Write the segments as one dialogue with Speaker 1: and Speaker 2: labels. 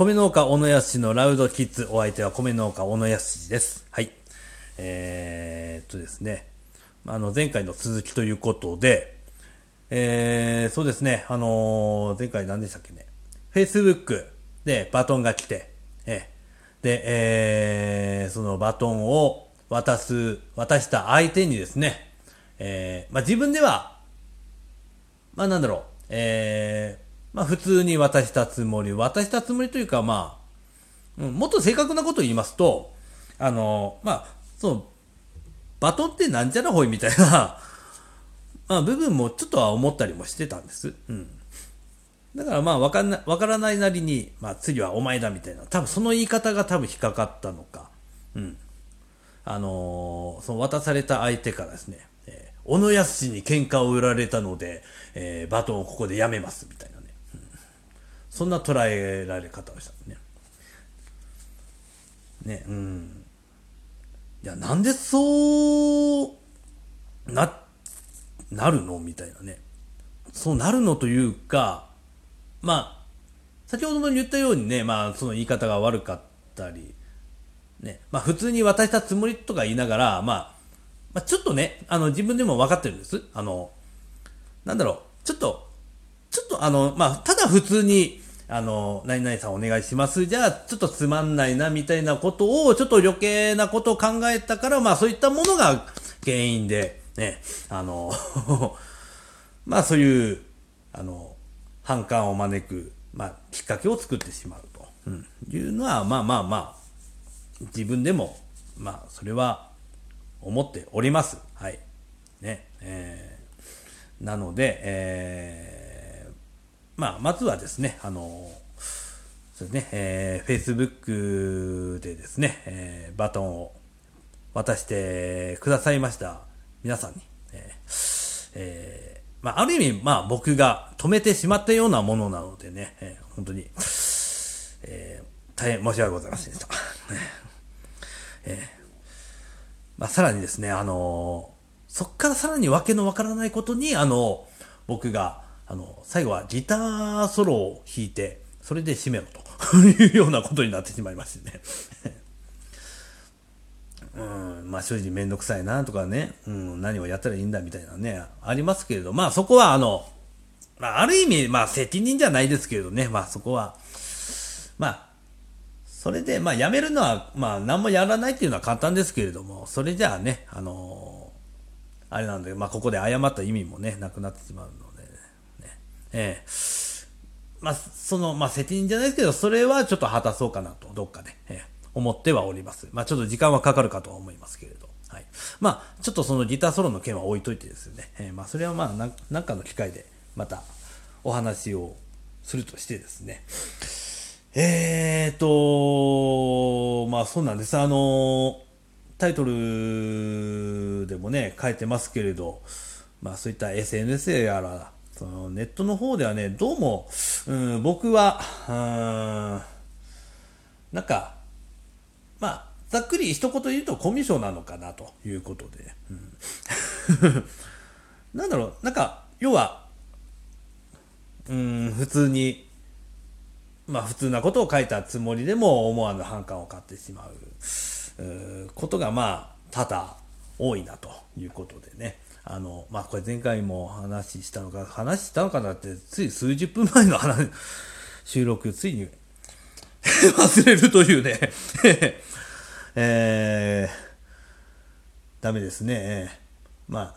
Speaker 1: 米農家小野康のラウドキッズ、お相手は米農家小野康です。はい。えー、っとですね、あの、前回の続きということで、えー、そうですね、あのー、前回何でしたっけね、Facebook でバトンが来て、えー、で、えー、そのバトンを渡す、渡した相手にですね、えー、まあ、自分では、まあ、なんだろう、えー、まあ、普通に渡したつもり、渡したつもりというか、まあ、うん、もっと正確なことを言いますと、あの、まあ、その、バトンってなんちゃらほいみたいな まあ、部分もちょっとは思ったりもしてたんです。うん。だからまあ、わかんな、わからないなりに、まあ、次はお前だみたいな、多分その言い方が多分引っかかったのか、うん。あのー、その渡された相手からですね、えー、小野康に喧嘩を売られたので、えー、バトンをここでやめます、みたいな。そんな捉えられ方をしたんですね。ね、うん。いや、なんでそう、な、なるのみたいなね。そうなるのというか、まあ、先ほども言ったようにね、まあ、その言い方が悪かったり、ね、まあ普通に渡したつもりとか言いながら、まあ、まあちょっとね、あの自分でも分かってるんです。あの、なんだろう、ちょっと、あの、まあただ普通に、あの、何々さんお願いします。じゃあ、ちょっとつまんないな、みたいなことを、ちょっと余計なことを考えたから、まあそういったものが原因で、ね、あの まあそういう、あの、反感を招く、まあ、きっかけを作ってしまうと、うん、いうのは、まあまあまあ、自分でも、まあ、それは思っております。はい。ね。えー、なので、えー、まあ、まずはですね、あの、そうですね、えー、Facebook でですね、えー、バトンを渡してくださいました皆さんに、えー、えー、まあ、ある意味、まあ、僕が止めてしまったようなものなのでね、えー、本当に、えー、大変申し訳ございませんでした。えー、まあ、さらにですね、あのー、そっからさらにわけのわからないことに、あのー、僕が、あの、最後はギターソロを弾いて、それで締めろと。いうようなことになってしまいましてね。うん、まあ正直めんどくさいなとかね、うん、何をやったらいいんだみたいなね、ありますけれど、まあそこはあの、まあある意味、まあ責任じゃないですけれどね、まあそこは、まあそれで、まあ、辞めるのは、まあ、何もやらないっていうのは簡単ですけれども、それじゃあね、あのー、あれなんで、まあ、ここで謝った意味もね、なくなってしまうの、ええー、まあ、その、まあ、責任じゃないですけど、それはちょっと果たそうかなと、どっかで、えー、思ってはおります。まあ、ちょっと時間はかかるかとは思いますけれど。はい。まあ、ちょっとそのギターソロの件は置いといてですね、えー、まあ、それはまあ、なんかの機会で、また、お話をするとしてですね、えーと、まあそうなんです。あの、タイトルでもね、書いてますけれど、まあそういった SNS やら、そのネットの方ではね、どうも、うん、僕は、うん、なんか、まあ、ざっくり一言言うとコミュ障なのかなということで。うん、なんだろう、なんか、要は、うん、普通に、まあ普通なことを書いたつもりでも思わぬ反感を買ってしまうことがまあ多々多いなということでね。あの、まあこれ前回も話したのか、話したのかなってつい数十分前の話、収録ついに 忘れるというね。えー、ダメですね。まあ、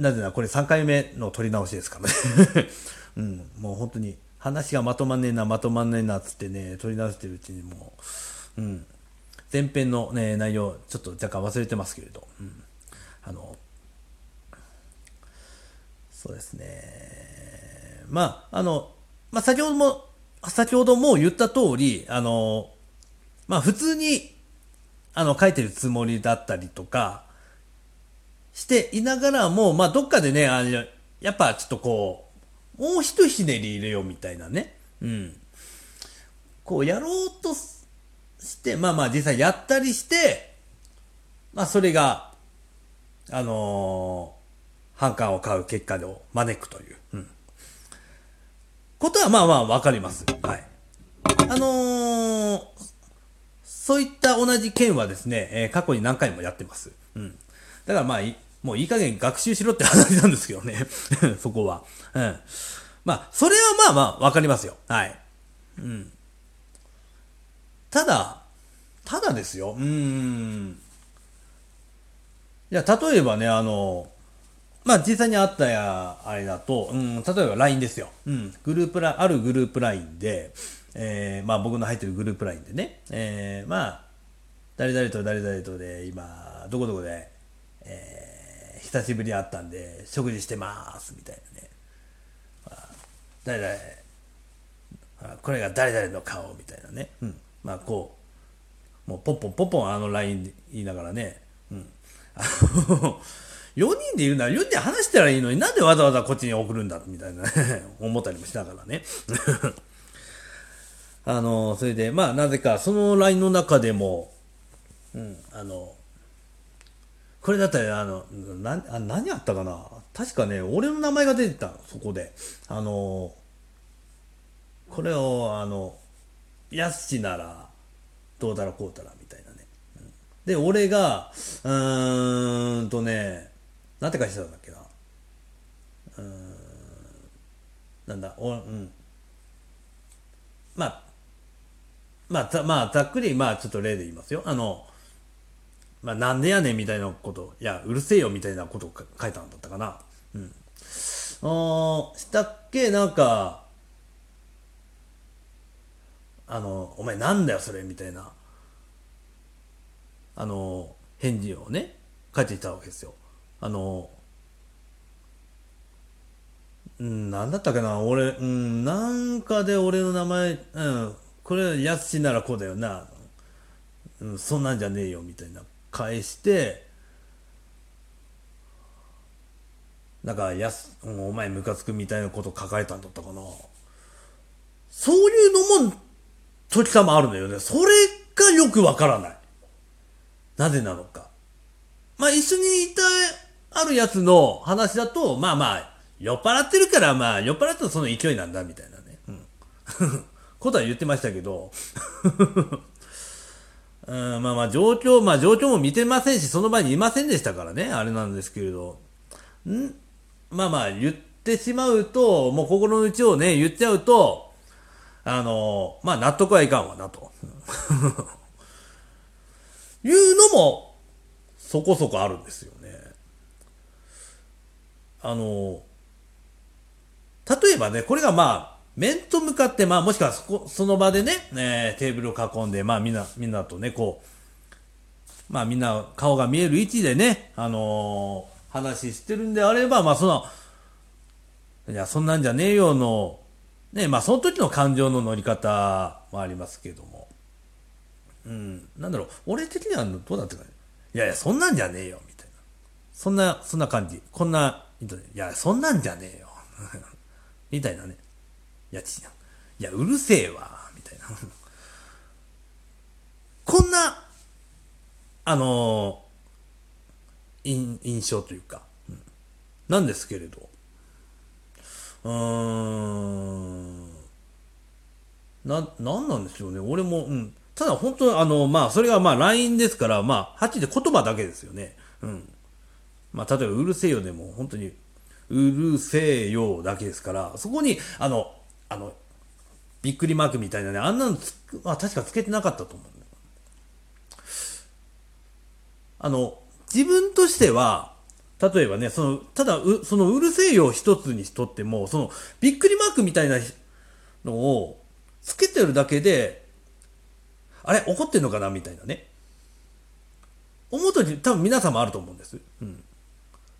Speaker 1: なぜならこれ3回目の撮り直しですからね。うん、もう本当に話がまとまんねえな、まとまんねえなっつってね、取り出してるうちにもう、うん、前編のね、内容、ちょっと若干忘れてますけれど、うん、あの、そうですね、まあ、あの、まあ、先ほども、先ほども言った通り、あの、まあ、普通に、あの、書いてるつもりだったりとか、していながらも、まあ、どっかでね、あの、やっぱちょっとこう、もう一ひねり入れようみたいなね。うん。こうやろうとして、まあまあ実際やったりして、まあそれが、あのー、反感を買う結果を招くという、うん。ことはまあまあわかります。はい。あのーそういった同じ件はですね、えー、過去に何回もやってます。うん。だからまあ、もういい加減学習しろって話なんですけどね。そこは。うん。まあ、それはまあまあ、わかりますよ。はい。うん。ただ、ただですよ。うん。いや、例えばね、あのー、まあ実際にあったや、あれだと、うん、例えば LINE ですよ。うん、グループラ、あるグループ LINE で、えー、まあ僕の入ってるグループ LINE でね、えー、まあ、誰々と誰々とで、今、どこどこで、えー、久しぶりに会ったんで、食事してます、みたいなね。まあ、誰々、あこれが誰々の顔、みたいなね。うん。まあこう、もうポッポンポッポンあの LINE 言いながらね、うん。4人でいるなら4人で話したらいいのになんでわざわざこっちに送るんだみたいな 思ったりもしながらね あの、それで、まあ、なぜか、その LINE の中でも、うん、あの、これだったら、あの、なあ何あったかな？確かね、俺の名前が出てたそこで。あの、これを、あの、やすしなら、どうだらこうだら、みたいなね。で、俺が、うーんとね、なんて書いてたんだっけな？うん、なんだ、お、うん。まあ、まあ、ざ、まあ、ざっくり、まあ、ちょっと例で言いますよ。あの、まあ、なんでやねんみたいなこと、いや、うるせえよみたいなことを書いたんだったかな。うん。あしたっけ？なんか、あの、お前なんだよそれみたいな、あの、返事をね、書いていたわけですよ。あの、うん、なんだったかな俺、うん、なんかで俺の名前、うん、これ、やすしならこうだよな。うん、そんなんじゃねえよ、みたいな。返して、なんか、やす、うん、お前ムカつくみたいなこと書かれたんだったかな。そういうのも、時たまあるのよね。それがよくわからない。なぜなのか。まあ、一緒にいたあるやつの話だと、まあまあ、酔っ払ってるから、まあ、酔っ払ったらその勢いなんだ、みたいなね。うん。ことは言ってましたけど、うん、まあまあ、状況、まあ状況も見てませんし、その場にいませんでしたからね、あれなんですけれど。ん？まあまあ、言ってしまうと、もう心の内をね、言っちゃうと、あの、まあ納得はいかんわな、と。いうのも、そこそこあるんですよ。あの、例えばね、これがまあ、面と向かって、まあ、もしくはそこ、その場でね、えー、テーブルを囲んで、まあ、みんな、みんなとね、こう、まあ、みんな顔が見える位置でね、あのー、話してるんであれば、まあ、その、いや、そんなんじゃねえよの、ね、まあ、その時の感情の乗り方もありますけども。うん、なんだろう、俺的にはどうだったかね。いやいや、そんなんじゃねえよ、みたいな。そんな、そんな感じ。こんな、いや、そんなんじゃねえよ。みたいなね。いや、いや、うるせえわ。みたいな。こんな、あのー、印象というか、うん、なんですけれど、うーん、な、なんなんでしょうね。俺も、うん。ただ本当あの、まあ、それがまあ LINE ですから、まあ、8で言葉だけですよね。うん。まあ、例えば、うるせえよでも、本当に、うるせえよだけですから、そこに、あの、あの、びっくりマークみたいなね、あんなのつく、あ、確かつけてなかったと思う。あの、自分としては、例えばね、その、ただ、う、そのうるせえよ一つにしとっても、その、びっくりマークみたいなのをつけてるだけで、あれ怒ってんのかなみたいなね。思うとき多分皆さんもあると思うんです。うん。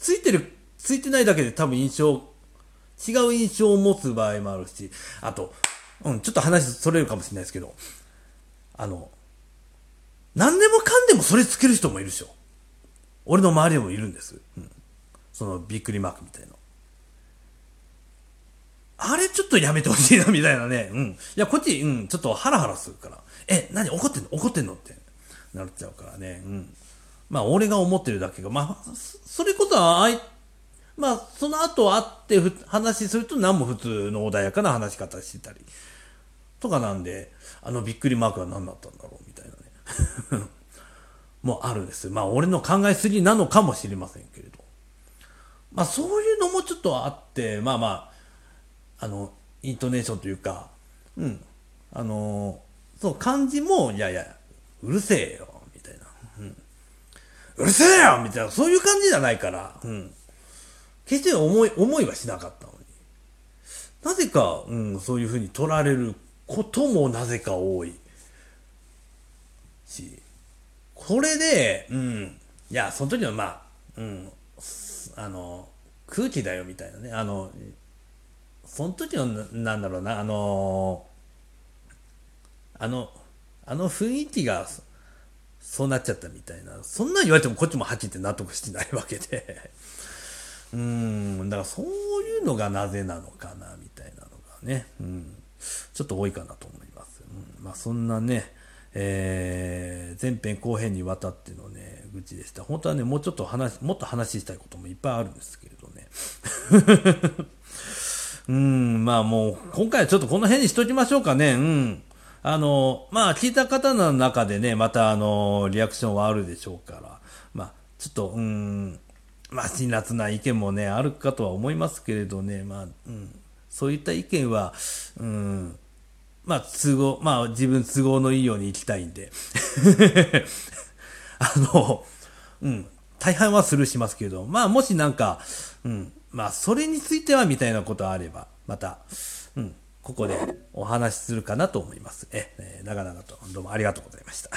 Speaker 1: ついてる、ついてないだけで多分印象、違う印象を持つ場合もあるし、あと、うん、ちょっと話それるかもしれないですけど、あの、何でもかんでもそれつける人もいるでしょ。俺の周りでもいるんです。うん。そのびっくりマークみたいな。あれちょっとやめてほしいな、みたいなね。うん。いや、こっち、うん、ちょっとハラハラするから。え、何怒ってんの？怒ってんの？ってなっちゃうからね。うん。まあ、俺が思ってるだけが、まあ、それこそは、あい、まあ、その後会って話すると何も普通の穏やかな話し方してたり、とかなんで、あのびっくりマークは何だったんだろうみたいなね。もうあるんです。まあ俺の考えすぎなのかもしれませんけれど。まあそういうのもちょっとあってまあまああのイントネーションというかうん。あのそう漢字もいやいやうるせえよ、うるせえよみたいなそういう感じじゃないから、うん、決して思い思いはしなかったのに。なぜか、うん、そういうふうに取られることもなぜか多い。しこれで、うん、いやその時はまあ、うん、あの空気だよみたいなね。あのその時のなんだろうなあのあのあの雰囲気がそうなっちゃったみたいな。そんな言われてもこっちもはっきりって納得してないわけで。うん。だからそういうのがなぜなのかなみたいなのがね、うん、ちょっと多いかなと思います、うん、まあそんなねえー、前編後編にわたってのね愚痴でした。本当はねもうちょっと話もっと話したいこともいっぱいあるんですけれどね。うん。まあもう今回はちょっとこの辺にしときましょうかね。うん。あの、まあ、聞いた方の中でね、また、あの、リアクションはあるでしょうから、まあ、ちょっと、うん、まあ、辛辣な意見もね、あるかとは思いますけれどね、まあ、うん、そういった意見は、うん、まあ、都合、まあ、自分都合のいいように行きたいんで、あの、うん、大半はスルーしますけど、まあ、もしなんか、うん、まあ、それについてはみたいなことあれば、また、うん、ここでお話しするかなと思います。え、長々とどうもありがとうございました。